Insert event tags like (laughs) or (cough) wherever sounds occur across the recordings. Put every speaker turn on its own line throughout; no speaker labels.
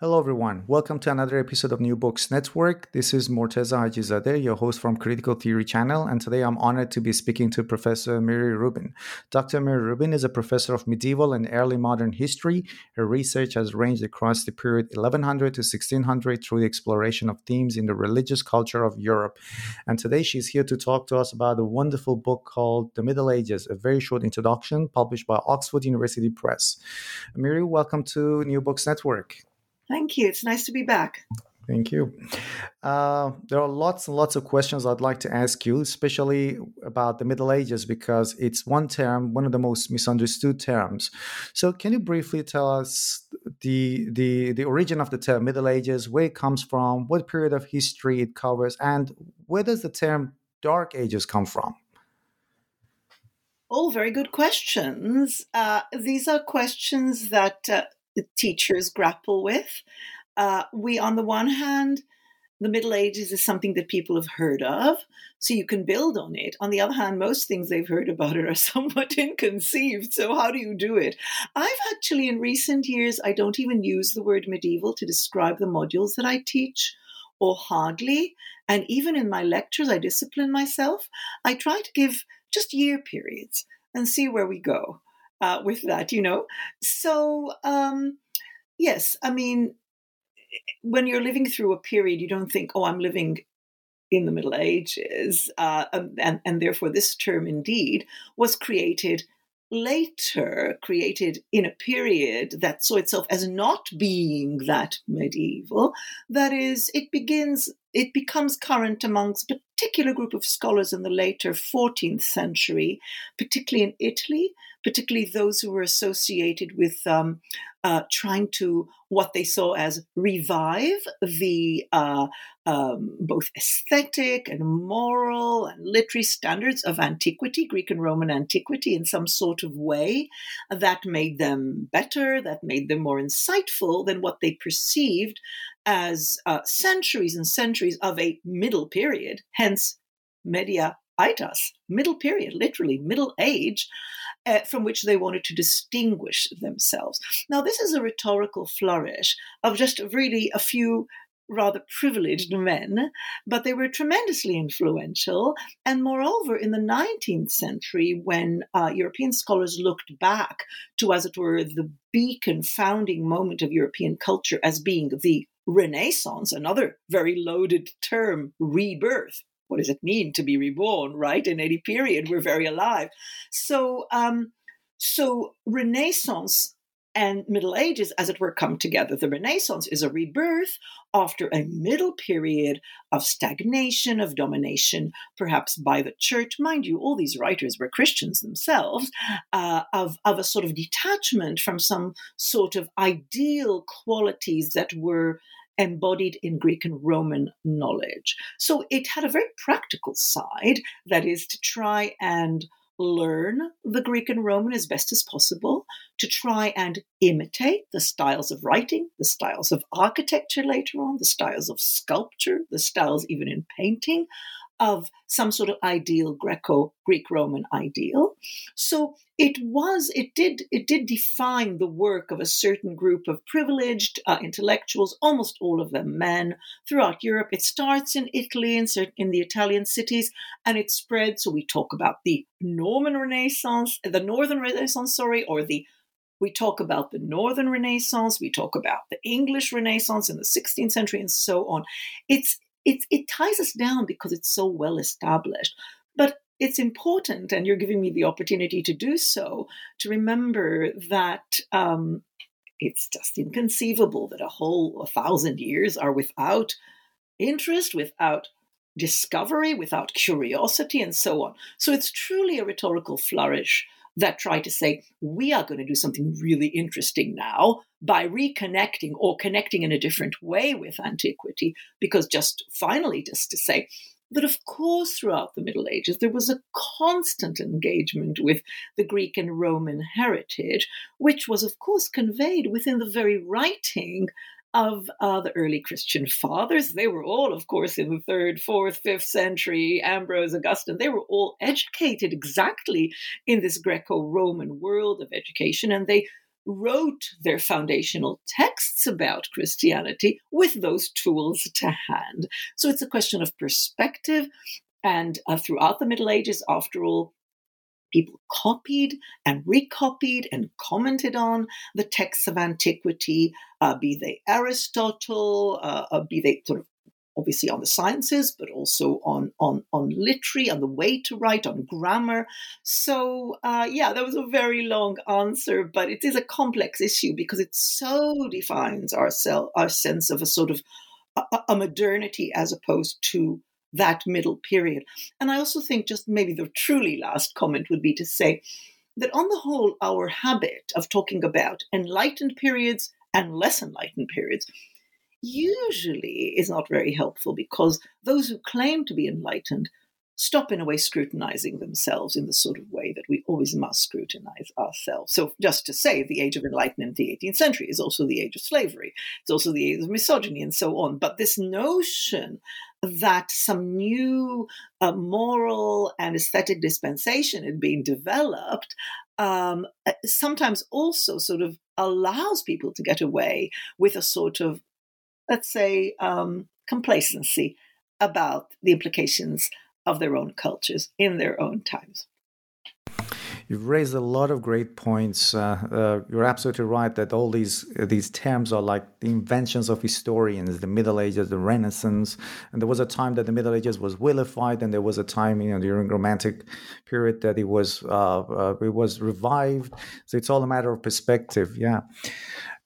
Hello, everyone. Welcome to another episode of New Books Network. This is Morteza Hajizadeh, your host from Critical Theory Channel, and today I'm honored to be speaking to Professor Miri Rubin. Dr. Miri Rubin is a professor of medieval and early modern history. Her research has ranged across the period 1100 to 1600 through the exploration of themes in the religious culture of Europe. And today she's here to talk to us about a wonderful book called The Middle Ages, a very short introduction published by Oxford University Press. Miri, welcome to New Books Network.
Thank you. It's nice to be back.
Thank you. Uh, there are lots and lots of questions I'd like to ask you, especially about the Middle Ages, because it's one term, one of the most misunderstood terms. So, can you briefly tell us the the the origin of the term Middle Ages, where it comes from, what period of history it covers, and where does the term Dark Ages come from?
All very good questions. Uh, these are questions that. Uh, teachers grapple with. Uh, we, on the one hand, the Middle Ages is something that people have heard of, so you can build on it. On the other hand, most things they've heard about it are (laughs) somewhat inconceived, so how do you do it? I've actually, in recent years, I don't even use the word medieval to describe the modules that I teach, or hardly. And even in my lectures, I discipline myself. I try to give just year periods and see where we go uh, with that, you know. So, um, yes, I mean, when you're living through a period, you don't think, oh, I'm living in the Middle Ages, uh, um, and, and therefore this term indeed was created later created in a period that saw itself as not being that medieval that is it begins it becomes current amongst a particular group of scholars in the later 14th century particularly in italy particularly those who were associated with um, uh, trying to what they saw as revive the uh, um, both aesthetic and moral and literary standards of antiquity, Greek and Roman antiquity, in some sort of way that made them better, that made them more insightful than what they perceived as uh, centuries and centuries of a middle period, hence media Itas, middle period, literally middle age, uh, from which they wanted to distinguish themselves. Now, this is a rhetorical flourish of just really a few rather privileged men, but they were tremendously influential. And moreover, in the 19th century, when uh, European scholars looked back to, as it were, the beacon founding moment of European culture as being the Renaissance, another very loaded term, rebirth, what does it mean to be reborn, right? In any period, we're very alive. So, um, so Renaissance and Middle Ages, as it were, come together. The Renaissance is a rebirth after a middle period of stagnation, of domination, perhaps by the church. Mind you, all these writers were Christians themselves, uh, of, of a sort of detachment from some sort of ideal qualities that were embodied in Greek and Roman knowledge. So it had a very practical side, that is, to try and learn the Greek and Roman as best as possible, to try and imitate the styles of writing, the styles of architecture later on, the styles of sculpture, the styles even in painting of some sort of ideal Greco Greek Roman ideal. So it was it did it did define the work of a certain group of privileged uh, intellectuals, almost all of them men, throughout Europe. It starts in Italy in certain, in the Italian cities, and it spreads. So we talk about the Norman Renaissance, the Northern Renaissance, sorry, or the we talk about the Northern Renaissance, we talk about the English Renaissance in the 16th century, and so on. It's it, it ties us down because it's so well established. But it's important, and you're giving me the opportunity to do so, to remember that um, it's just inconceivable that a whole a thousand years are without interest, without discovery, without curiosity, and so on. So it's truly a rhetorical flourish that try to say, we are going to do something really interesting now by reconnecting or connecting in a different way with antiquity. Because just finally, just to say, that of course throughout the Middle Ages there was a constant engagement with the Greek and Roman heritage, which was of course conveyed within the very writing of uh, the early Christian fathers. They were all, of course, in the third, fourth, fifth century, Ambrose, Augustine, they were all educated exactly in this Greco Roman world of education, and they wrote their foundational texts about Christianity with those tools to hand. So it's a question of perspective. And uh, throughout the Middle Ages, after all, People copied and recopied and commented on the texts of antiquity, uh, be they Aristotle, uh, uh, be they sort of obviously on the sciences, but also on on on literary, on the way to write, on grammar. So uh, yeah, that was a very long answer, but it is a complex issue because it so defines our self, our sense of a sort of a, a modernity as opposed to that middle period. And I also think, just maybe the truly last comment would be to say that on the whole, our habit of talking about enlightened periods and less enlightened periods usually is not very helpful because those who claim to be enlightened stop in a way scrutinizing themselves in the sort of way that we always must scrutinize ourselves. So, just to say, the age of enlightenment the 18th century is also the age of slavery, it's also the age of misogyny, and so on. But this notion that some new uh, moral and aesthetic dispensation had been developed um, sometimes also sort of allows people to get away with a sort of, let's say, um, complacency about the implications of their own cultures in their own times.
You've raised a lot of great points. Uh, uh, you're absolutely right that all these these terms are like the inventions of historians. The Middle Ages, the Renaissance, and there was a time that the Middle Ages was vilified, and there was a time, you know, during Romantic period that it was uh, uh, it was revived. So it's all a matter of perspective. Yeah.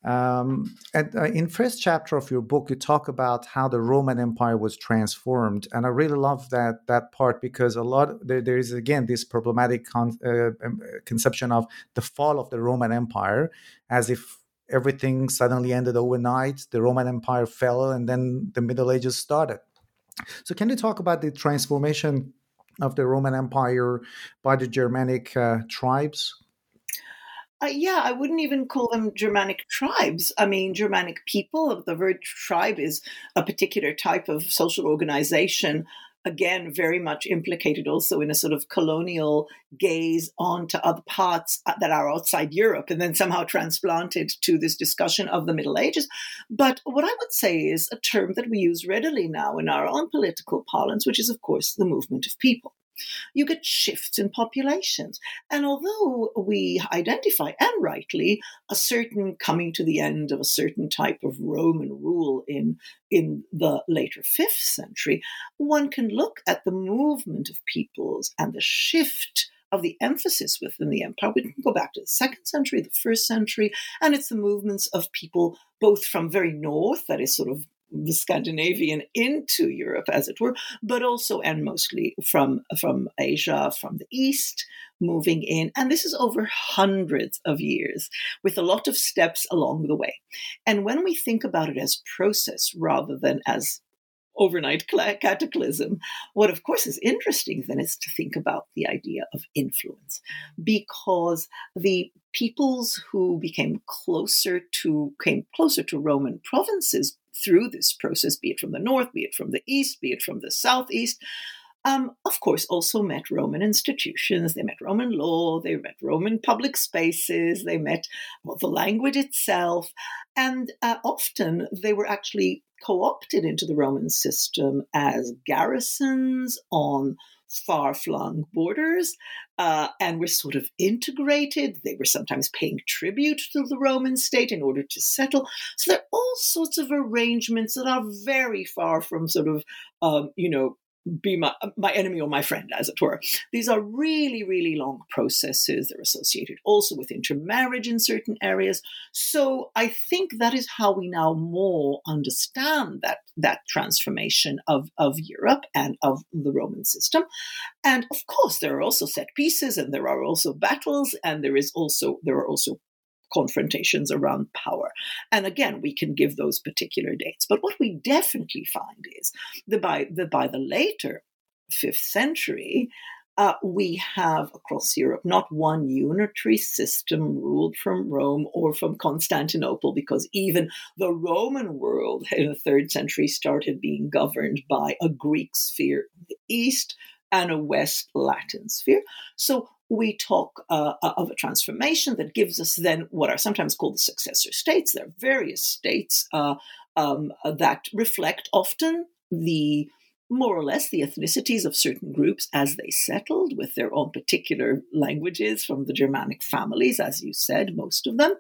Um, uh, in first chapter of your book, you talk about how the Roman Empire was transformed, and I really love that that part because a lot there, there is again this problematic con- uh, um, conception of the fall of the Roman Empire, as if everything suddenly ended overnight. The Roman Empire fell, and then the Middle Ages started. So, can you talk about the transformation of the Roman Empire by the Germanic uh, tribes?
Uh, yeah, I wouldn't even call them Germanic tribes. I mean, Germanic people. The word tribe is a particular type of social organization. Again, very much implicated also in a sort of colonial gaze onto other parts uh, that are outside Europe and then somehow transplanted to this discussion of the Middle Ages. But what I would say is a term that we use readily now in our own political parlance, which is, of course, the movement of people you get shifts in populations. And although we identify, and rightly, a certain coming to the end of a certain type of Roman rule in, in the later fifth century, one can look at the movement of peoples and the shift of the emphasis within the empire. We can go back to the second century, the first century, and it's the movements of people both from very north, that is sort of the Scandinavian into Europe, as it were, but also and mostly from from Asia, from the East, moving in, and this is over hundreds of years, with a lot of steps along the way. And when we think about it as process rather than as overnight cataclysm. What, of course, is interesting then is to think about the idea of influence, because the peoples who became closer to came closer to Roman provinces through this process, be it from the north, be it from the east, be it from the southeast, um, of course, also met Roman institutions. They met Roman law, they met Roman public spaces, they met well, the language itself, and uh, often they were actually co opted into the Roman system as garrisons on far flung borders uh, and were sort of integrated. They were sometimes paying tribute to the Roman state in order to settle. So there are all sorts of arrangements that are very far from sort of, um, you know, be my, my enemy or my friend, as it were. These are really, really long processes. They're associated also with intermarriage in certain areas. So I think that is how we now more understand that, that transformation of, of Europe and of the Roman system. And of course, there are also set pieces and there are also battles and there is also there are also confrontations around power. And again, we can give those particular dates. But what we definitely find is that by the, by the later fifth century, uh, we have across Europe not one unitary system ruled from Rome or from Constantinople, because even the Roman world in the third century started being governed by a Greek sphere in the east and a West Latin sphere. So we talk uh, uh, of a transformation that gives us then what are sometimes called the successor states. There are various states uh, um, that reflect often the more or less the ethnicities of certain groups as they settled with their own particular languages from the Germanic families, as you said, most of them.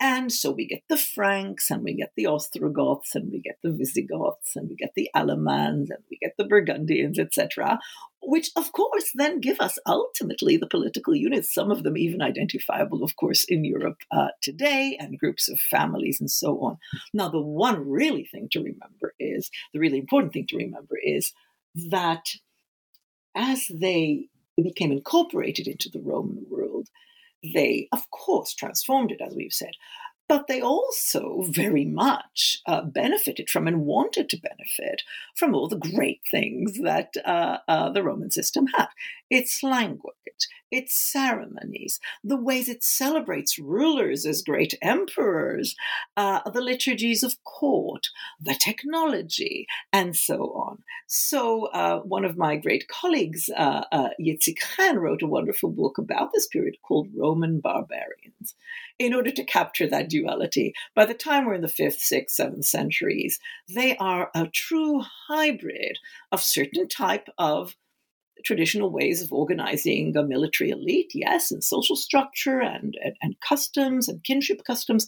And so we get the Franks, and we get the Ostrogoths, and we get the Visigoths, and we get the Alamans, and we get the Burgundians, etc., which of course then give us ultimately the political units, some of them even identifiable, of course, in Europe uh, today, and groups of families and so on. Now, the one really thing to remember is the really important thing to remember is that as they became incorporated into the Roman world, they, of course, transformed it, as we've said, but they also very much uh, benefited from and wanted to benefit from all the great things that uh, uh, the Roman system had. Its language, its ceremonies, the ways it celebrates rulers as great emperors, uh, the liturgies of court, the technology, and so on. So, uh, one of my great colleagues, uh, uh, Yitzhak Hen, wrote a wonderful book about this period called Roman Barbarians in order to capture that duality. By the time we're in the fifth, sixth, seventh centuries, they are a true hybrid of certain type of traditional ways of organizing a military elite, yes, and social structure and, and, and customs and kinship customs,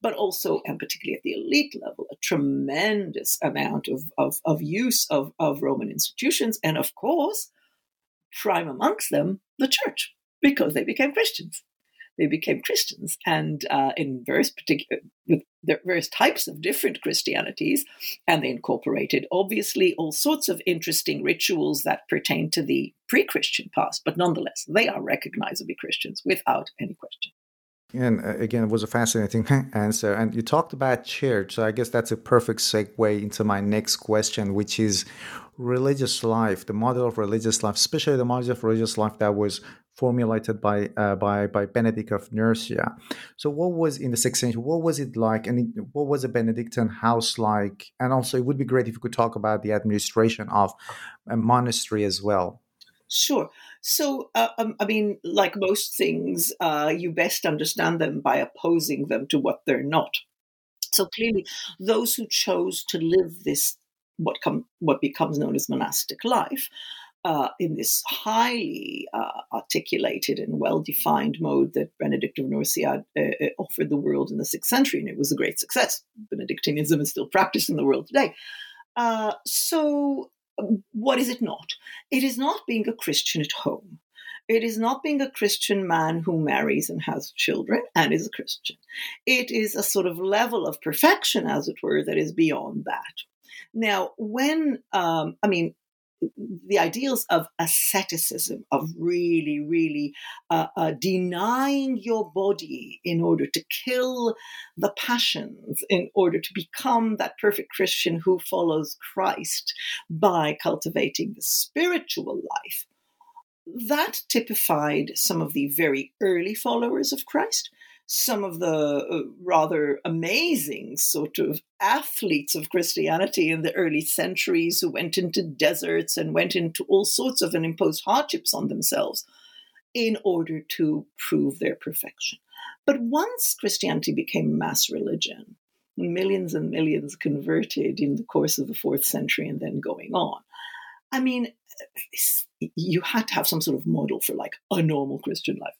but also, and particularly at the elite level, a tremendous amount of, of, of use of, of Roman institutions. And of course, prime amongst them, the church, because they became Christians they became Christians, and uh, in various particular with various types of different Christianities, and they incorporated obviously all sorts of interesting rituals that pertain to the pre-Christian past, but nonetheless they are recognizably Christians without any question.
And uh, again, it was a fascinating (laughs) answer. And you talked about church. So I guess that's a perfect segue into my next question, which is religious life, the model of religious life, especially the model of religious life that was formulated by uh, by by Benedict of Nursia. So, what was in the sixth century? What was it like, and what was a Benedictine house like? And also, it would be great if you could talk about the administration of a monastery as well.
Sure. So, uh, um, I mean, like most things, uh, you best understand them by opposing them to what they're not. So clearly, those who chose to live this what come what becomes known as monastic life uh, in this highly uh, articulated and well defined mode that Benedict of Nursia uh, uh, offered the world in the sixth century, and it was a great success. Benedictinism is still practiced in the world today. Uh, so, what is it not? It is not being a Christian at home. It is not being a Christian man who marries and has children and is a Christian. It is a sort of level of perfection, as it were, that is beyond that. Now, when, um, I mean, the ideals of asceticism, of really, really uh, uh, denying your body in order to kill the passions, in order to become that perfect Christian who follows Christ by cultivating the spiritual life. That typified some of the very early followers of Christ some of the uh, rather amazing sort of athletes of Christianity in the early centuries who went into deserts and went into all sorts of and imposed hardships on themselves in order to prove their perfection. But once Christianity became mass religion, millions and millions converted in the course of the fourth century and then going on. I mean, you had to have some sort of model for like a normal Christian life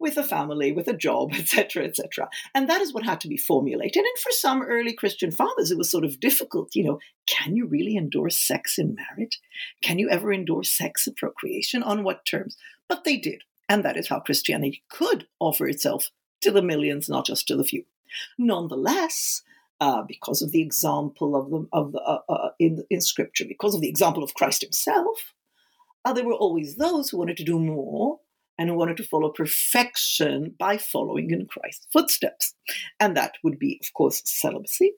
with a family, with a job, (laughs) etc., etc. And that is what had to be formulated. And for some early Christian fathers, it was sort of difficult. You know, can you really endorse sex in marriage? Can you ever endorse sex and procreation? On what terms? But they did. And that is how Christianity could offer itself to the millions, not just to the few. Nonetheless, uh, because of the example of the of the uh, uh, in in Scripture, because of the example of Christ Himself, uh, there were always those who wanted to do more and who wanted to follow perfection by following in Christ's footsteps. And that would be, of course, celibacy.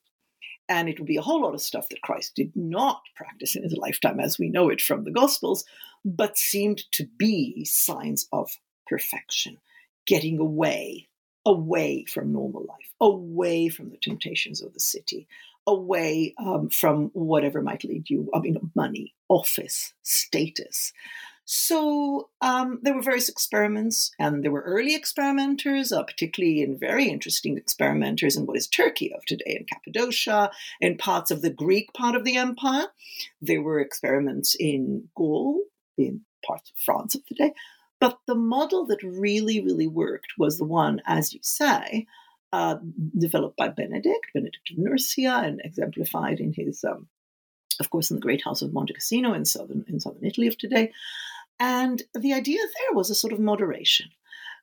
And it would be a whole lot of stuff that Christ did not practice in his lifetime, as we know it from the Gospels, but seemed to be signs of perfection, getting away, away from normal life, away from the temptations of the city, away um, from whatever might lead you, I mean, money, office, status. So um, there were various experiments, and there were early experimenters, uh, particularly in very interesting experimenters in what is Turkey of today, in Cappadocia, in parts of the Greek part of the empire. There were experiments in Gaul, in parts of France of today. But the model that really, really worked was the one, as you say, uh, developed by Benedict, Benedict of Nursia, and exemplified in his um, of course, in the great house of Monte Cassino in southern in southern Italy of today. And the idea there was a sort of moderation,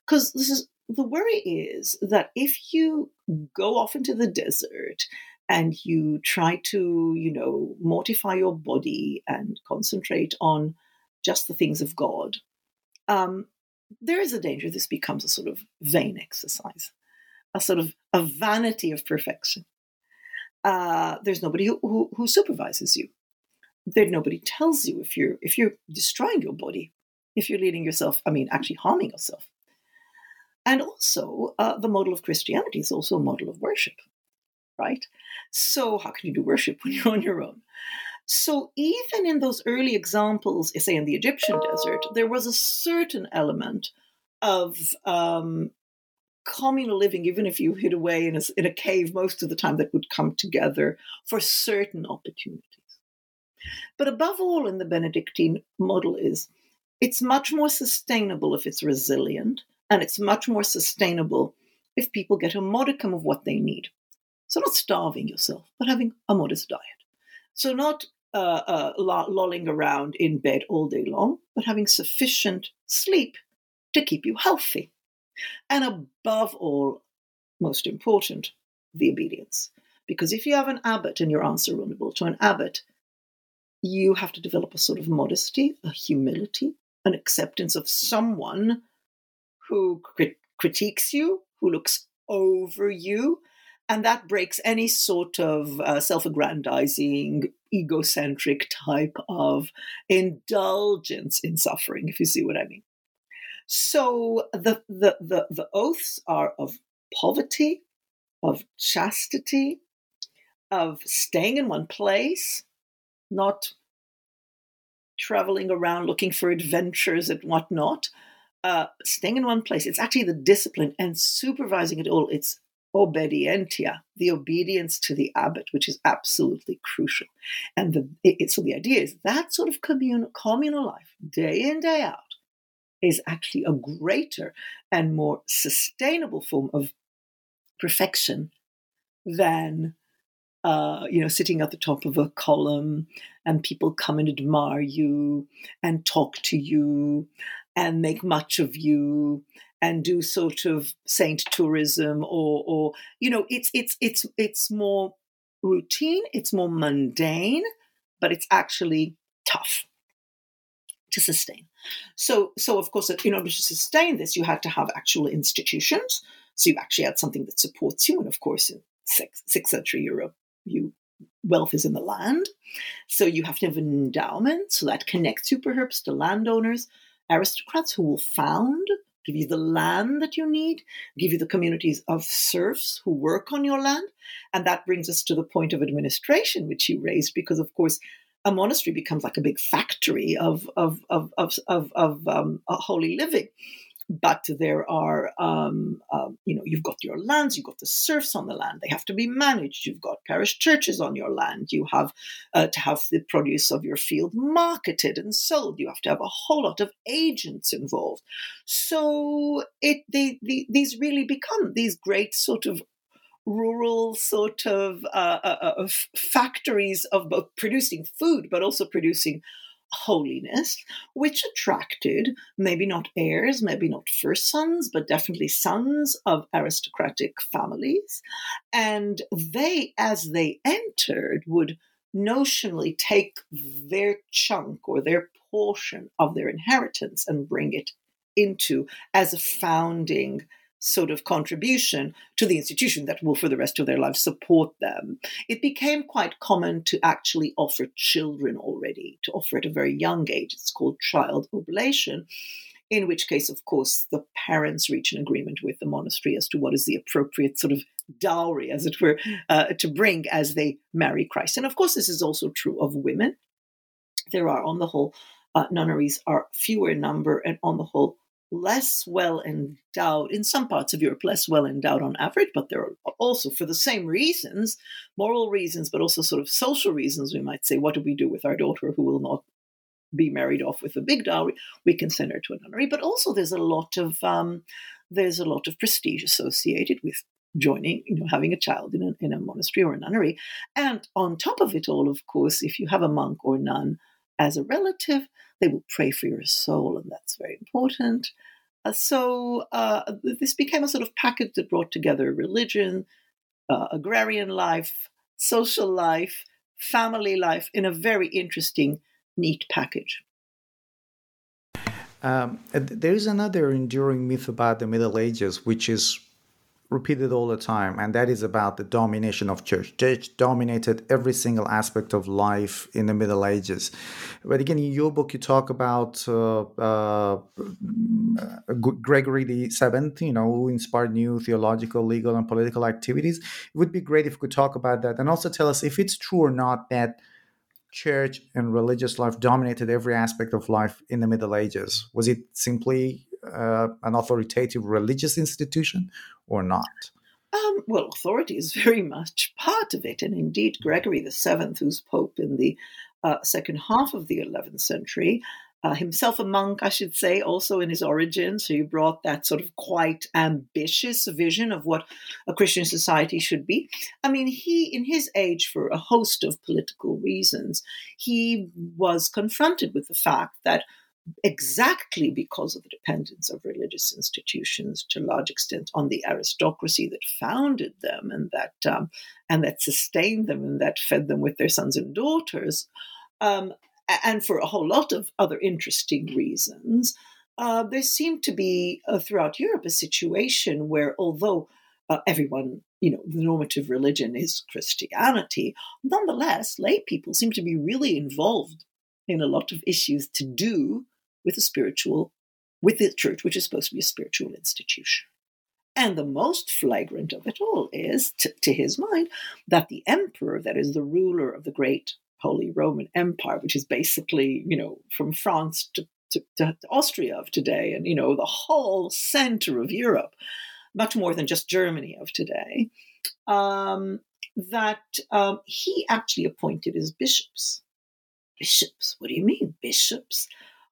because this is the worry is that if you go off into the desert and you try to, you know, mortify your body and concentrate on just the things of God, um, there is a danger this becomes a sort of vain exercise, a sort of a vanity of perfection uh, there's nobody who, who, who supervises you. There nobody tells you if you're if you're destroying your body, if you're leading yourself. I mean, actually harming yourself. And also, uh, the model of Christianity is also a model of worship, right? So, how can you do worship when you're on your own? So, even in those early examples, say in the Egyptian desert, there was a certain element of um, communal living, even if you hid away in a, in a cave most of the time, that would come together for certain opportunities. But above all, in the Benedictine model, is it's much more sustainable if it's resilient, and it's much more sustainable if people get a modicum of what they need. So, not starving yourself, but having a modest diet. So, not uh, uh, lolling around in bed all day long, but having sufficient sleep to keep you healthy. And above all, most important, the obedience. Because if you have an abbot and you're answerable to an abbot, you have to develop a sort of modesty, a humility, an acceptance of someone who crit- critiques you, who looks over you, and that breaks any sort of uh, self aggrandizing, egocentric type of indulgence in suffering, if you see what I mean. So the, the, the, the oaths are of poverty, of chastity, of staying in one place, not traveling around looking for adventures and whatnot. Uh, staying in one place. It's actually the discipline and supervising it all. It's obedientia, the obedience to the abbot, which is absolutely crucial. And the, it, so the idea is that sort of communal, communal life, day in, day out, is actually a greater and more sustainable form of perfection than uh, you know sitting at the top of a column and people come and admire you and talk to you and make much of you and do sort of saint tourism or or you know it's it's it's it's more routine it's more mundane but it's actually tough to sustain. So, so of course, in order to sustain this, you had to have actual institutions. So you actually had something that supports you, and of course, in sixth, sixth century Europe, you wealth is in the land. So you have to have an endowment, so that connects you perhaps to landowners, aristocrats who will found, give you the land that you need, give you the communities of serfs who work on your land. And that brings us to the point of administration, which you raised, because of course a monastery becomes like a big factory of of of of of, of um, holy living. But there are, um, um, you know, you've got your lands, you've got the serfs on the land. They have to be managed. You've got parish churches on your land. You have uh, to have the produce of your field marketed and sold. You have to have a whole lot of agents involved. So it these really become these great sort of rural sort of, uh, uh, uh, of factories of both producing food but also producing holiness, which attracted maybe not heirs, maybe not first sons, but definitely sons of aristocratic families. And they, as they entered, would notionally take their chunk or their portion of their inheritance and bring it into as a founding sort of contribution to the institution that will, for the rest of their lives, support them. It became quite common to actually offer children already, to offer at a very young age. It's called child oblation. In which case, of course, the parents reach an agreement with the monastery as to what is the appropriate sort of dowry, as it were, uh, to bring as they marry Christ. And of course, this is also true of women. There are, on the whole, uh, nunneries are fewer in number, and on the whole, less well endowed, in some parts of Europe, less well endowed on average, but there are also, for the same reasons, moral reasons, but also sort of social reasons, we might say, what do we do with our daughter who will not be married off with a big dowry? We can send her to a nunnery. But also, there's a lot of um, there's a lot of prestige associated with joining, you know, having a child in a, in a monastery or a nunnery. And on top of it all, of course, if you have a monk or nun as a relative, they will pray for your soul, and that's very important. Uh, so uh, this became a sort of package that brought together religion, uh, agrarian life, social life, family life in a very interesting, neat package.
Um, there is another enduring myth about the Middle Ages, which is repeated all the time, and that is about the domination of church. Church dominated every single aspect of life in the Middle Ages. But again, in your book, you talk about uh, uh, Gregory the Seventh, you know, who inspired new theological, legal, and political activities. It would be great if we could talk about that, and also tell us if it's true or not that church and religious life dominated every aspect of life in the Middle Ages. Was it simply uh, an authoritative religious institution or not?
Um, well, authority is very much part of it. And indeed, Gregory VII, who's Pope in the uh, second half of the 11th century, uh, himself a monk, I should say, also in his origin. So he brought that sort of quite ambitious vision of what a Christian society should be. I mean, he, in his age, for a host of political reasons, he was confronted with the fact that exactly because of the dependence of religious institutions to a large extent on the aristocracy that founded them and that um, and that sustained them and that fed them with their sons and daughters, um, and for a whole lot of other interesting reasons. Uh, there seemed to be uh, throughout Europe a situation where, although uh, everyone, you know, the normative religion is Christianity, nonetheless, lay people seem to be really involved in a lot of issues to do with a spiritual, with the church, which is supposed to be a spiritual institution. And the most flagrant of it all is, to, to his mind, that the emperor, that is the ruler of the great Holy Roman Empire, which is basically, you know, from France to, to, to Austria of today, and, you know, the whole center of Europe, much more than just Germany of today, um, that um, he actually appointed as bishops. Bishops? What do you mean, bishops?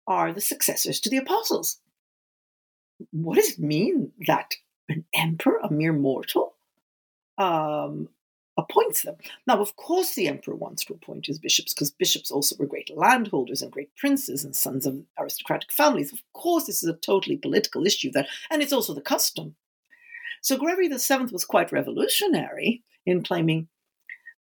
Are the successors to the apostles. What does it mean that an emperor, a mere mortal, um, appoints them? Now, of course, the emperor wants to appoint his bishops because bishops also were great landholders and great princes and sons of aristocratic families. Of course, this is a totally political issue that, and it's also the custom. So Gregory VII was quite revolutionary in claiming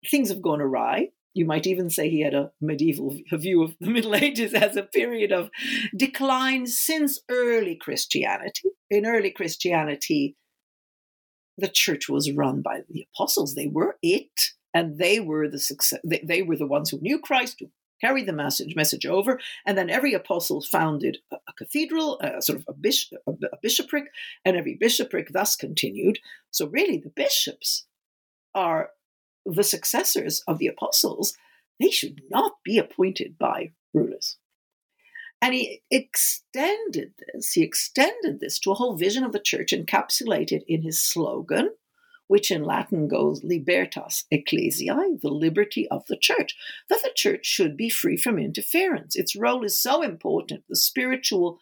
things have gone awry you might even say he had a medieval view of the (laughs) Middle Ages as a period of decline since early Christianity. In early Christianity, the church was run by the apostles. They were it, and they were the success. They, they were the ones who knew Christ, who carried the message message over, and then every apostle founded a, a cathedral, a sort of a, bishop, a, a bishopric, and every bishopric thus continued. So really, the bishops are the successors of the apostles, they should not be appointed by rulers. And he extended this, he extended this to a whole vision of the church encapsulated in his slogan, which in Latin goes Libertas Ecclesiae, the liberty of the church, that the church should be free from interference. Its role is so important, the spiritual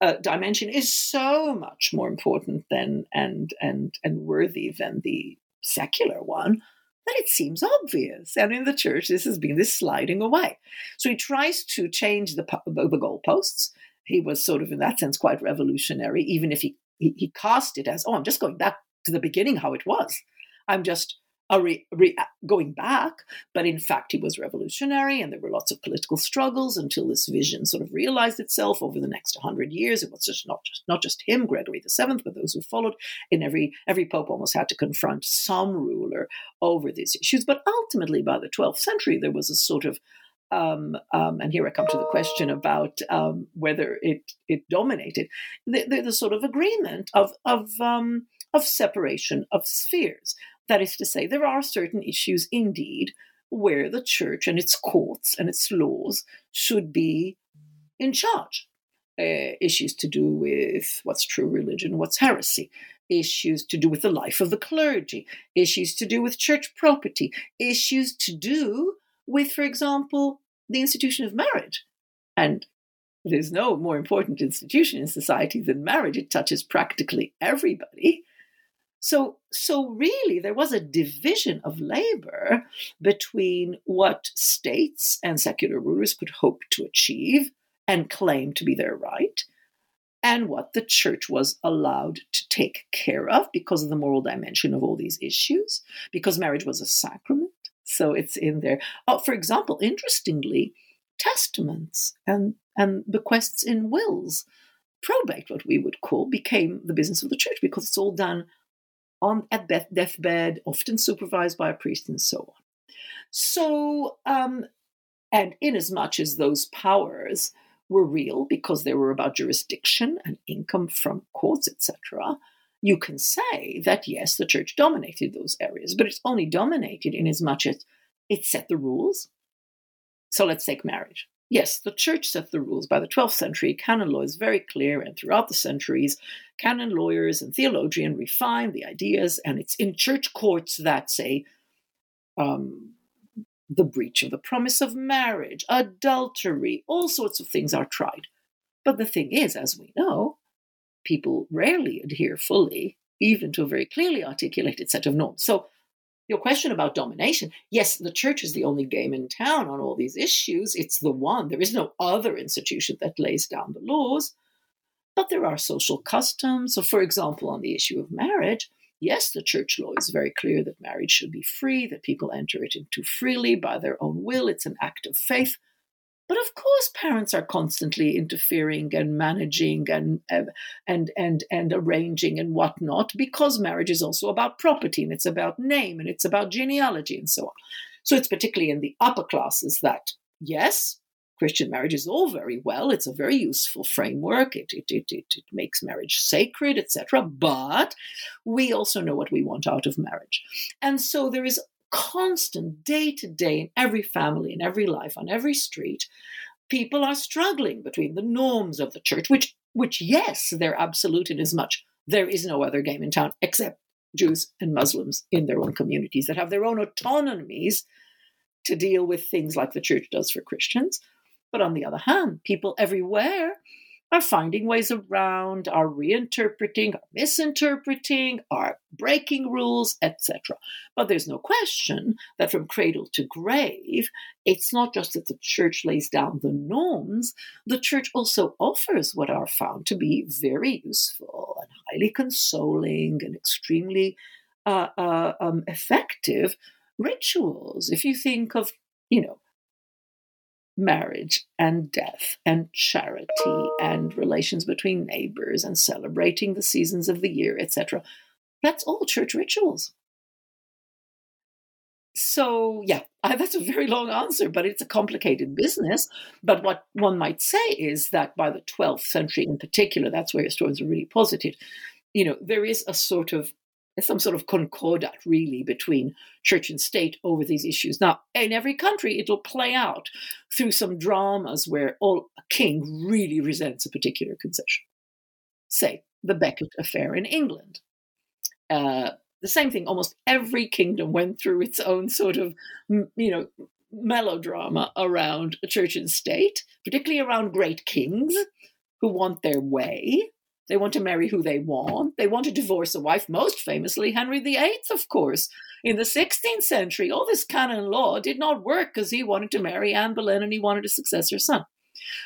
uh, dimension is so much more important than and and and worthy than the secular one that it seems obvious. And in the church, this has been this sliding away. So he tries to change the, the goalposts. He was sort of, in that sense, quite revolutionary, even if he, he, he cast it as, oh, I'm just going back to the beginning how it was. I'm just re, re, going back, but in fact, he was revolutionary, and there were lots of political struggles until this vision sort of realized itself over the next hundred years. It was just not just not just him, Gregory the Seventh, but those who followed. In every every pope almost had to confront some ruler over these issues. But ultimately, by the twelfth century, there was a sort of um, um, and here I come to the question about um, whether it it dominated the, the, the, sort of agreement of of um, of separation of spheres. That is to say, there are certain issues indeed where the church and its courts and its laws should be in charge. Uh, issues to do with what's true religion, what's heresy, issues to do with the life of the clergy, issues to do with church property, issues to do with, for example, the institution of marriage. And there's no more important institution in society than marriage. It touches practically everybody. So, so really, there was a division of labor between what states and secular rulers could hope to achieve and claim to be their right, and what the church was allowed to take care of because of the moral dimension of all these issues, because marriage was a sacrament. So it's in there. Oh, for example, interestingly, testaments and, and bequests in wills, probate, what we would call, became the business of the church because it's all done on at death, deathbed, often supervised by a priest, and so on. So, um, and inasmuch as those powers were real because they were about jurisdiction and income from courts, etc., you can say that yes, the church dominated those areas, but it's only dominated in as much as it set the rules. So let's take marriage. Yes, the church set the rules. By the 12th century, canon law is very clear, and throughout the centuries, canon lawyers and theologians refine the ideas, and it's in church courts that say um, the breach of the promise of marriage, adultery, all sorts of things are tried. But the thing is, as we know, people rarely adhere fully, even to a very clearly articulated set of norms. So your question about domination yes, the church is the only game in town on all these issues. It's the one. There is no other institution that lays down the laws. But there are social customs. So, for example, on the issue of marriage, yes, the church law is very clear that marriage should be free, that people enter it into freely by their own will. It's an act of faith. But of course, parents are constantly interfering and managing and and and and arranging and whatnot because marriage is also about property and it's about name and it's about genealogy and so on. So it's particularly in the upper classes that yes, Christian marriage is all very well. It's a very useful framework. It it it it, it makes marriage sacred, etc. But we also know what we want out of marriage, and so there is constant day to day in every family, in every life, on every street, people are struggling between the norms of the church, which, which yes, they're absolute in as much there is no other game in town except Jews and Muslims in their own communities that have their own autonomies to deal with things like the church does for Christians. But on the other hand, people everywhere are finding ways around, are reinterpreting, are misinterpreting, are breaking rules, etc. But there's no question that from cradle to grave, it's not just that the church lays down the norms, the church also offers what are found to be very useful and highly consoling and extremely uh, uh, um, effective rituals. If you think of you know, marriage and death and charity and relations between neighbors and celebrating the seasons of the year, etc. That's all church rituals. So, yeah, (laughs) that's a very long answer, but it's a complicated business. But what one might say is that by the 12th century in particular, that's where historians are really positive, you know, there is a sort of some sort of concordat really between church and state over these issues. Now, in every country, it'll play out through some dramas where all a king really resents a particular concession. Say the Becket affair in England. Uh, the same thing. Almost every kingdom went through its own sort of, you know, melodrama around church and state, particularly around great kings who want their way. They want to marry who they want. They want to divorce a wife, most famously Henry VIII, of course. In the 16th century, all this canon law did not work because he wanted to marry Anne Boleyn and he wanted a successor son.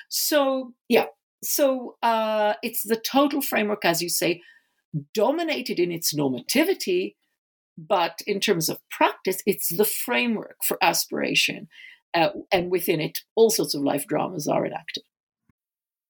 So, yeah, so uh, it's the total framework, as you say, dominated in its normativity, but in terms of practice, it's the framework for aspiration. Uh, and within it, all sorts of life dramas are enacted.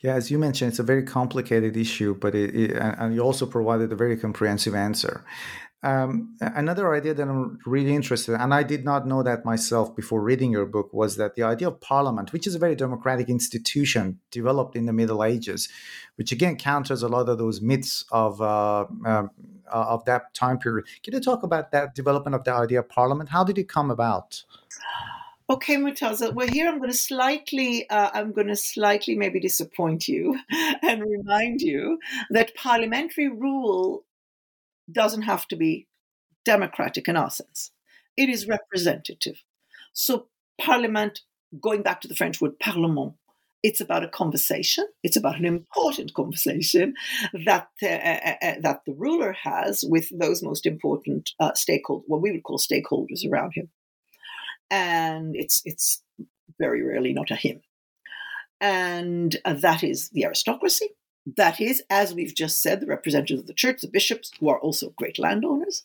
Yeah, as you mentioned, it's a very complicated issue, but it, it, and you also provided a very comprehensive answer. Um, another idea that I'm really interested in, and I did not know that myself before reading your book, was that the idea of parliament, which is a very democratic institution developed in the Middle Ages, which again counters a lot of those myths of uh, uh, of that time period. Can you talk about that development of the idea of parliament? How did it come about?
Okay, Murtaza. Well, here I'm going to slightly, uh, I'm going to slightly maybe disappoint you (laughs) and remind you that parliamentary rule doesn't have to be democratic in our sense. It is representative. So, parliament, going back to the French word parlement, it's about a conversation. It's about an important conversation that uh, uh, uh that the ruler has with those most important uh, stakeholders, what we would call stakeholders around him and it's it's very rarely not a him. And uh, that is the aristocracy. That is, as we've just said, the representatives of the church, the bishops, who are also great landowners,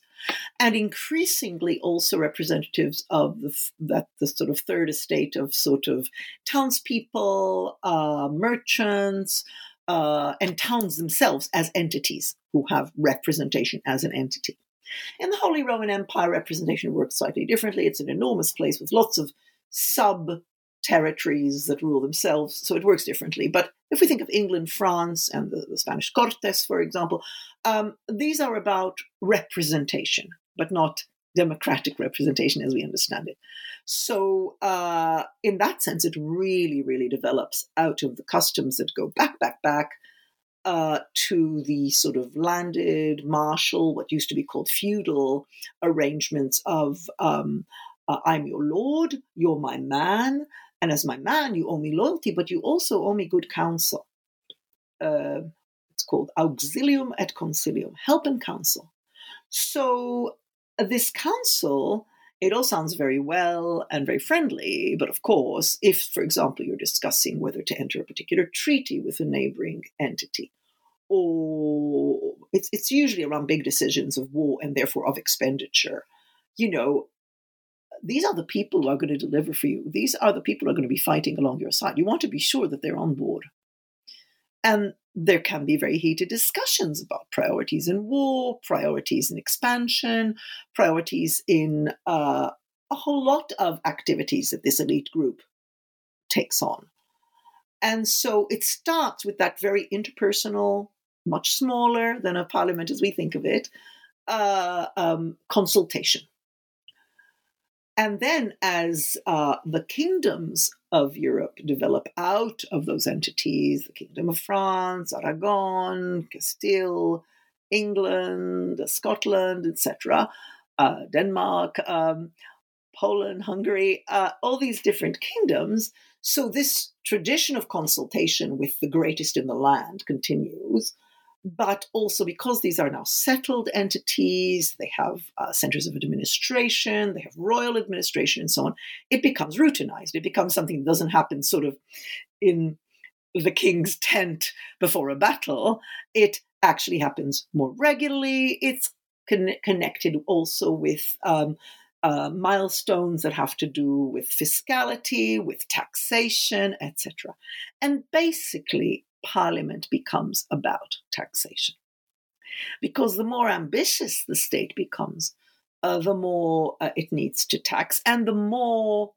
and increasingly also representatives of the, that the sort of third estate of sort of townspeople, uh, merchants, uh, and towns themselves as entities who have representation as an entity. In the Holy Roman Empire, representation works slightly differently. It's an enormous place with lots of sub territories that rule themselves, so it works differently. But if we think of England, France, and the, the Spanish Cortes, for example, um, these are about representation, but not democratic representation as we understand it. So, uh, in that sense, it really, really develops out of the customs that go back, back, back uh, to the sort of landed, martial, what used to be called feudal arrangements of um, uh, I'm your lord, you're my man, and as my man, you owe me loyalty, but you also owe me good counsel. Uh, it's called auxilium et consilium, help and counsel. So uh, this counsel it all sounds very well and very friendly, but of course, if, for example, you're discussing whether to enter a particular treaty with a neighboring entity, or it's, it's usually around big decisions of war and therefore of expenditure, you know, these are the people who are going to deliver for you. These are the people who are going to be fighting along your side. You want to be sure that they're on board. And there can be very heated discussions about priorities in war, priorities in expansion, priorities in uh, a whole lot of activities that this elite group takes on. And so it starts with that very interpersonal, much smaller than a parliament as we think of it, uh, um, consultation. And then, as uh, the kingdoms of Europe develop out of those entities, the Kingdom of France, Aragon, Castile, England, Scotland, etc., uh, Denmark, um, Poland, Hungary, uh, all these different kingdoms. So this tradition of consultation with the greatest in the land continues. But also because these are now settled entities, they have uh, centers of administration, they have royal administration, and so on, it becomes routinized. It becomes something that doesn't happen sort of in the king's tent before a battle. It actually happens more regularly. It's con- connected also with um, uh, milestones that have to do with fiscality, with taxation, etc. And basically, Parliament becomes about taxation. Because the more ambitious the state becomes, uh, the more uh, it needs to tax, and the more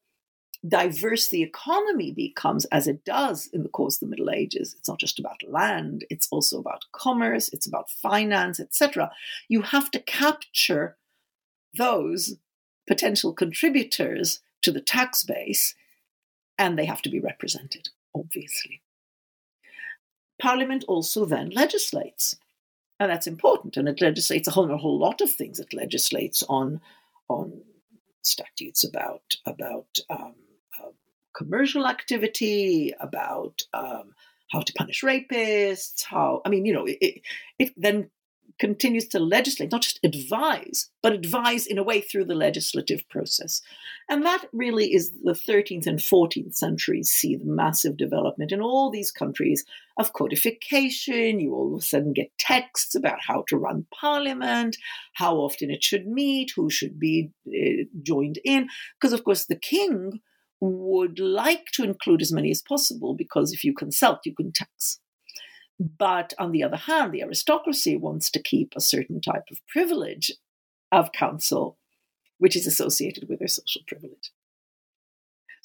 diverse the economy becomes, as it does in the course of the Middle Ages. It's not just about land, it's also about commerce, it's about finance, etc. You have to capture those potential contributors to the tax base, and they have to be represented, obviously. Parliament also then legislates, and that's important, and it legislates a whole, a whole lot of things. It legislates on on statutes about about um, uh, commercial activity, about um, how to punish rapists, how I mean, you know, it, it then continues to legislate, not just advise, but advise in a way through the legislative process. And that really is the 13th and 14th centuries see the massive development in all these countries of codification. You all of a sudden get texts about how to run parliament, how often it should meet, who should be uh, joined in. Because, of course, the king would like to include as many as possible because if you consult, you can tax. But on the other hand, the aristocracy wants to keep a certain type of privilege of council, which is associated with their social privilege.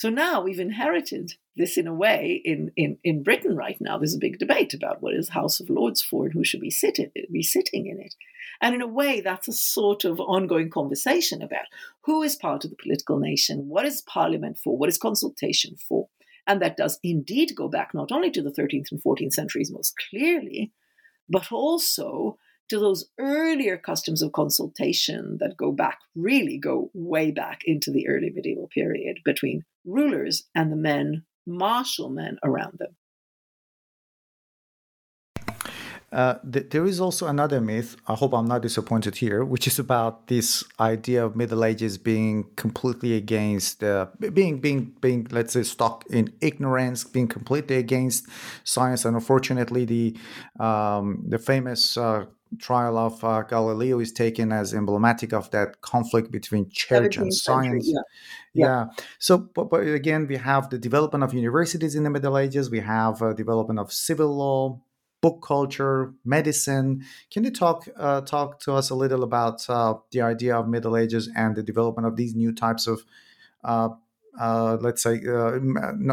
So now we've inherited this in a way in, in, in Britain right now. There's a big debate about what is House of Lords for and who should be, sitting be sitting in it. And in a way, that's a sort of ongoing conversation about who is part of the political nation, what is Parliament for, what is consultation for. And that does indeed go back not only to the 13th and 14th centuries most clearly, but also to those earlier customs of consultation that go back, really go way back into the early medieval period between rulers and the men, martial men around them.
Uh, th- there is also another myth. I hope I'm not disappointed here, which is about this idea of Middle Ages being completely against, uh, being being being let's say stuck in ignorance, being completely against science. And unfortunately, the um, the famous uh, trial of uh, Galileo is taken as emblematic of that conflict between church and science.
yeah.
Yeah. yeah. So, but, but again, we have the development of universities in the Middle Ages. We have uh, development of civil law, book culture, medicine. Can you talk uh, talk to us a little about uh, the idea of Middle Ages and the development of these new types of, uh, uh let's say, uh,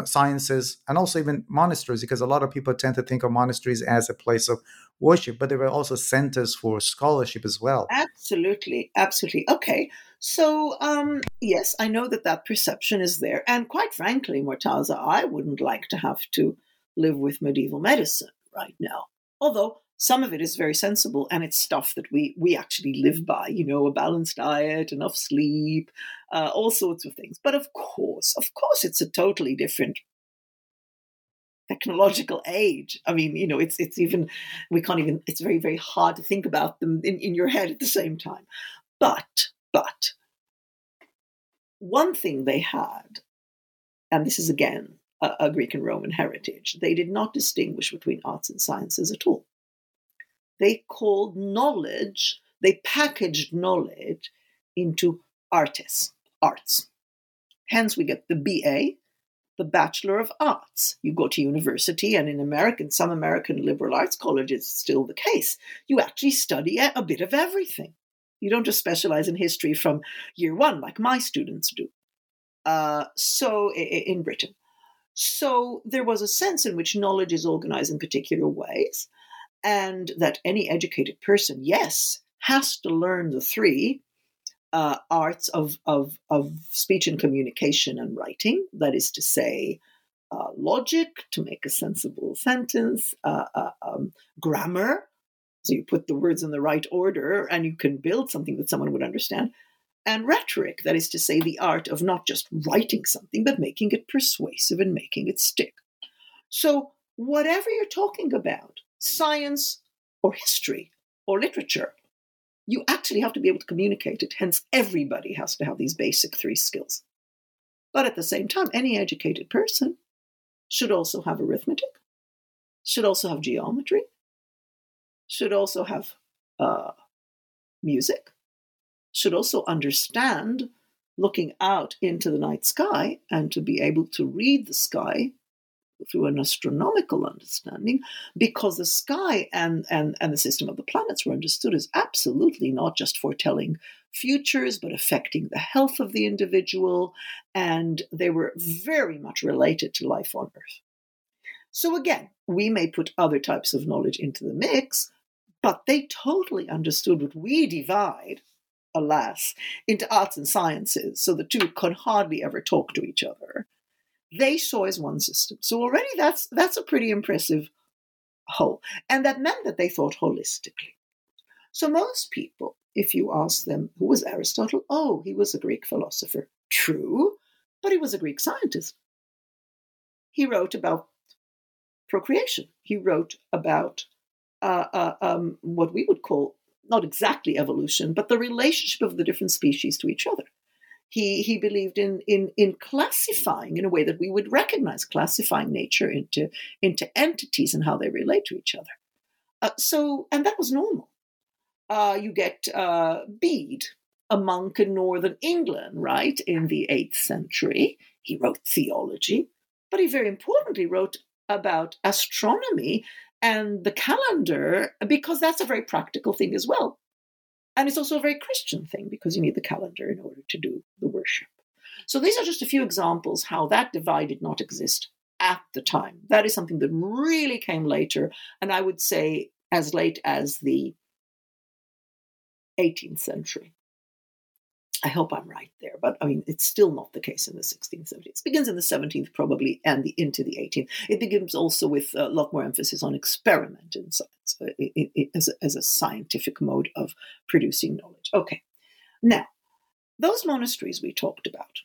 sciences and also even monasteries? Because a lot of people tend to think of monasteries as a place of worship, but they were also centers for scholarship as well.
Absolutely, absolutely. Okay, so um, yes, I know that that perception is there, and quite frankly, Mortaza, I wouldn't like to have to live with medieval medicine right now. Although some of it is very sensible and it's stuff that we we actually live by you know a balanced diet enough sleep uh, all sorts of things. But of course of course it's a totally different technological age. I mean you know it's it's even we can't even it's very very hard to think about them in, in your head at the same time. But but one thing they had and this is again a, Greek and Roman heritage. They did not distinguish between arts and sciences at all. They called knowledge, they packaged knowledge into artes, arts. Hence, we get the BA, the Bachelor of Arts. You go to university, and in American, some American liberal arts colleges, it's still the case. You actually study a bit of everything. You don't just specialize in history from year one, like my students do. Uh, so, in Britain. So there was a sense in which knowledge is organized in particular ways, and that any educated person, yes, has to learn the three uh, arts of, of, of speech and communication and writing. That is to say, uh, logic to make a sensible sentence, uh, uh um, grammar, so you put the words in the right order and you can build something that someone would understand, and rhetoric, that is to say, the art of not just writing something, but making it persuasive and making it stick. So, whatever you're talking about, science or history or literature, you actually have to be able to communicate it. Hence, everybody has to have these basic three skills. But at the same time, any educated person should also have arithmetic, should also have geometry, should also have uh, music, should also understand looking out into the night sky and to be able to read the sky through an astronomical understanding because the sky and, and, and the system of the planets were understood as absolutely not just foretelling futures but affecting the health of the individual and they were very much related to life on earth. So again we may put other types of knowledge into the mix but they totally understood what we divide alas into arts and sciences so the two could hardly ever talk to each other they saw as one system. So already that's that's a pretty impressive whole. And that meant that they thought holistically. So most people, if you ask them, who was Aristotle? Oh, he was a Greek philosopher. True, but he was a Greek scientist. He wrote about procreation. He wrote about uh, uh, um, what we would call not exactly evolution, but the relationship of the different species to each other. He, he believed in, in, in classifying in a way that we would recognize, classifying nature into, into entities and how they relate to each other. Uh, so, and that was normal. Uh, you get uh, Bede, a monk in northern England, right, in the 8th century. He wrote theology, but he very importantly wrote about astronomy and the calendar because that's a very practical thing as well. And it's also a very Christian thing because you need the calendar in order to do the worship. So these are just a few examples how that divide did not exist at the time. That is something that really came later, and I would say as late as the 18th century. I hope I'm right there, but I mean, it's still not the case in the 16th, 17th. It begins in the 17th, probably, and the, into the 18th. It begins also with a lot more emphasis on experiment in science uh, it, it, as, a, as a scientific mode of producing knowledge. Okay, now, those monasteries we talked about,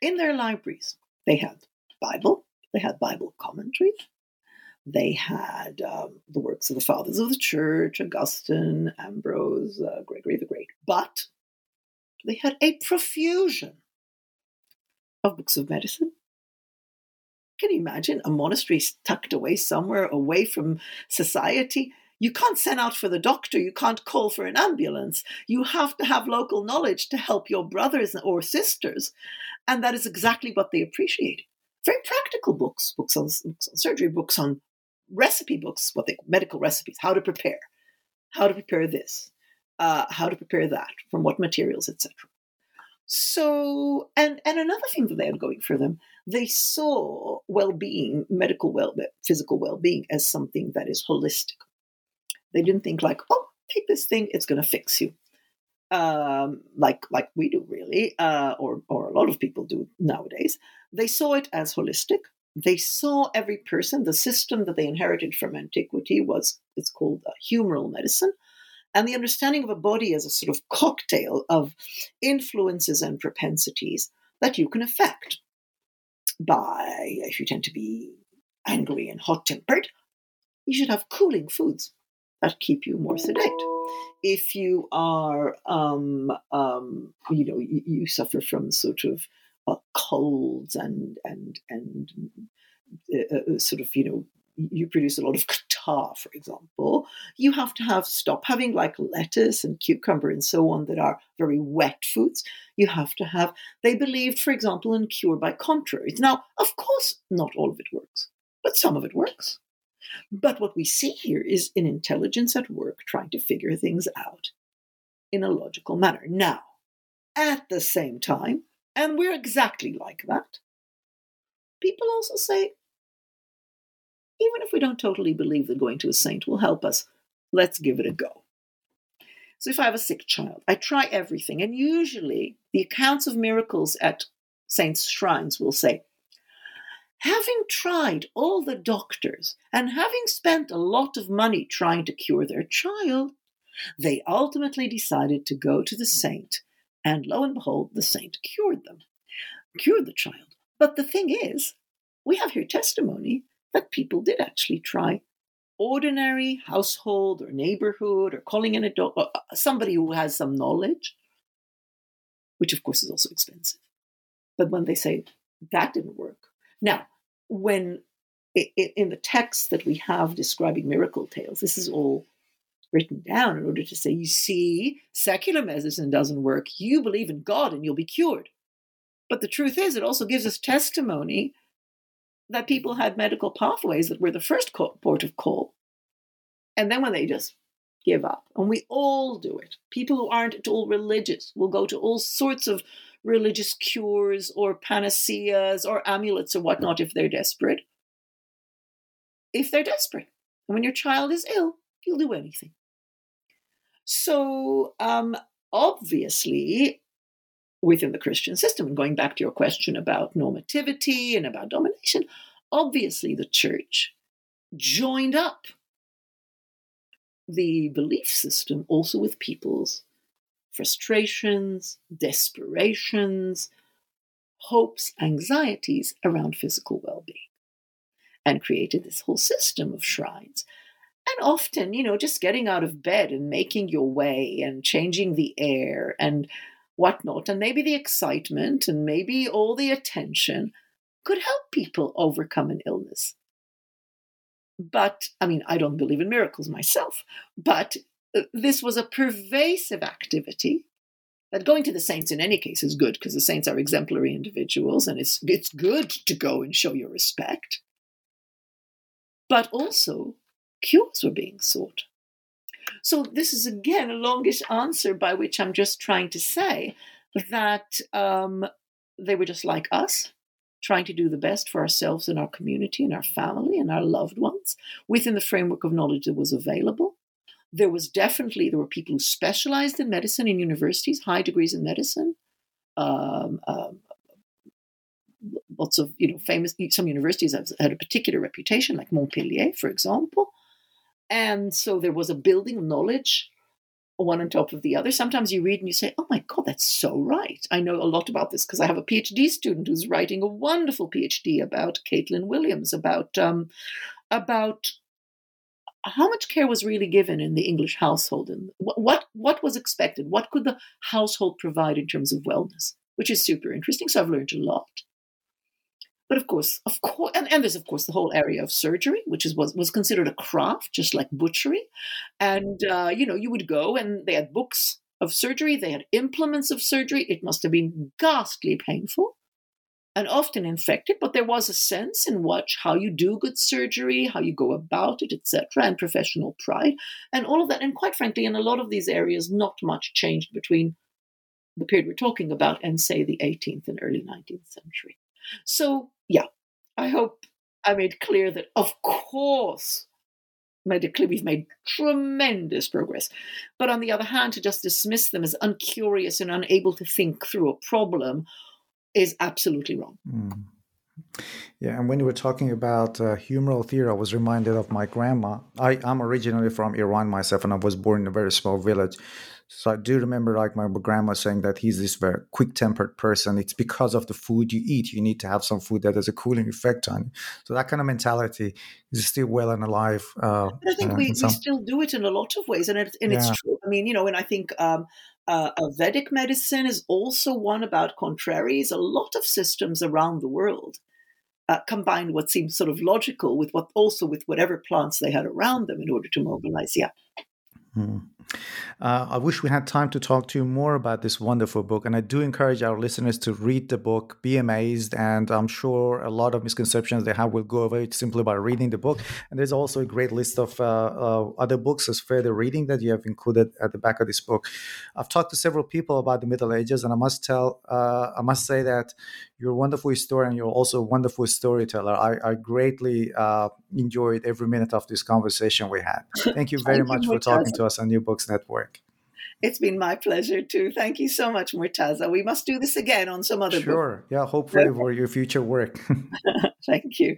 in their libraries, they had Bible, they had Bible commentary, they had um, the works of the fathers of the church, Augustine, Ambrose, uh, Gregory the Great, but they had a profusion of books of medicine. Can you imagine a monastery tucked away somewhere away from society? You can't send out for the doctor. You can't call for an ambulance. You have to have local knowledge to help your brothers or sisters. And that is exactly what they appreciated. Very practical books, books on, books on surgery, books on recipe books, what they call medical recipes, how to prepare, how to prepare this, uh, how to prepare that, from what materials, etc. So, and and another thing that they had going for them, they saw well-being, medical well, physical well-being, as something that is holistic. They didn't think like, oh, take this thing, it's going to fix you, um, like like we do really, uh, or or a lot of people do nowadays. They saw it as holistic. They saw every person. The system that they inherited from antiquity was it's called uh, humoral medicine, and the understanding of a body as a sort of cocktail of influences and propensities that you can affect by, if you tend to be angry and hot tempered, you should have cooling foods that keep you more sedate. If you are, um, um, you know, you, you, suffer from sort of uh, colds and and and uh, uh sort of you know you produce a lot of catarrh, for example, you have to have stop having like lettuce and cucumber and so on that are very wet foods. You have to have, they believed, for example, in cure by contraries. Now, of course, not all of it works, but some of it works. But what we see here is an intelligence at work trying to figure things out in a logical manner. Now, at the same time, and we're exactly like that, people also say, even if we don't totally believe that going to a saint will help us, let's give it a go. So if I have a sick child, I try everything. And usually the accounts of miracles at saints' shrines will say, having tried all the doctors and having spent a lot of money trying to cure their child, they ultimately decided to go to the saint And lo and behold, the saint cured them, cured the child. But the thing is, we have here testimony that people did actually try ordinary household or neighborhood or calling in a uh, somebody who has some knowledge, which of course is also expensive. But when they say that didn't work. Now, when in the texts that we have describing miracle tales, this is all written down in order to say, you see, secular medicine doesn't work. You believe in God and you'll be cured. But the truth is, it also gives us testimony that people had medical pathways that were the first port of call. And then when they just give up, and we all do it, people who aren't at all religious will go to all sorts of religious cures or panaceas or amulets or whatnot if they're desperate. If they're desperate. And when your child is ill, you'll do anything. So, um, obviously, within the Christian system, and going back to your question about normativity and about domination, obviously the church joined up the belief system also with people's frustrations, desperations, hopes, anxieties around physical well being, and created this whole system of shrines. And often, you know, just getting out of bed and making your way and changing the air and whatnot, and maybe the excitement and maybe all the attention could help people overcome an illness. But, I mean, I don't believe in miracles myself, but uh, this was a pervasive activity that going to the saints in any case is good because the saints are exemplary individuals and it's, it's good to go and show your respect. But also, cures were being sought. So, this is again a longish answer by which I'm just trying to say that um, they were just like us, trying to do the best for ourselves and our community and our family and our loved ones within the framework of knowledge that was available. There was definitely, there were people who specialized in medicine in universities, high degrees in medicine. Um, um, lots of, you know, famous, some universities have had a particular reputation, like Montpellier, for example. And so there was a building of knowledge, one on top of the other. Sometimes you read and you say, oh my God, that's so right. I know a lot about this because I have a PhD student who's writing a wonderful PhD about Caitlin Williams, about, um, about how much care was really given in the English household and what, what, what was expected? What could the household provide in terms of wellness? Which is super interesting. So I've learned a lot. But of course, of course, and, and there's of course the whole area of surgery, which is was, was considered a craft, just like butchery. And uh, you know, you would go and they had books of surgery, they had implements of surgery. It must have been ghastly painful and often infected, but there was a sense in which how you do good surgery, how you go about it, etc., and professional pride, and all of that. And quite frankly, in a lot of these areas, not much changed between the period we're talking about and say the 18th and early 19th century. So yeah, I hope I made clear that, of course, medically we've made tremendous progress. But on the other hand, to just dismiss them as uncurious and unable to think through a problem is absolutely wrong. Mm.
Yeah, and when you were talking about uh, humoral theory, I was reminded of my grandma. I, I'm originally from Iran myself, and I was born in a very small village. So I do remember like my grandma saying that he's this very quick tempered person. It's because of the food you eat. You need to have some food that has a cooling effect on you. So that kind of mentality is still well and alive. Uh,
I think uh, we, we still do it in a lot of ways. And, it, and yeah. it's true. I mean, you know, and I think um, uh, Vedic medicine is also one about contraries. A lot of systems around the world uh, combined what seems sort of logical with what also with whatever plants they had around them in order to mobilize. Yeah.
Hmm. Uh, I wish we had time to talk to you more about this wonderful book. And I do encourage our listeners to read the book, be amazed. And I'm sure a lot of misconceptions they have will go away simply by reading the book. And there's also a great list of uh, uh, other books as further reading that you have included at the back of this book. I've talked to several people about the Middle Ages, and I must tell, uh, I must say that you're a wonderful historian. You're also a wonderful storyteller. I, I greatly uh, enjoyed every minute of this conversation we had. (laughs) Thank you very Thank much you, for talking to us on New Books Network.
It's been my pleasure too. Thank you so much, Murtaza. We must do this again on some other
Sure. Book. Yeah, hopefully okay. for your future work. (laughs) (laughs)
Thank you.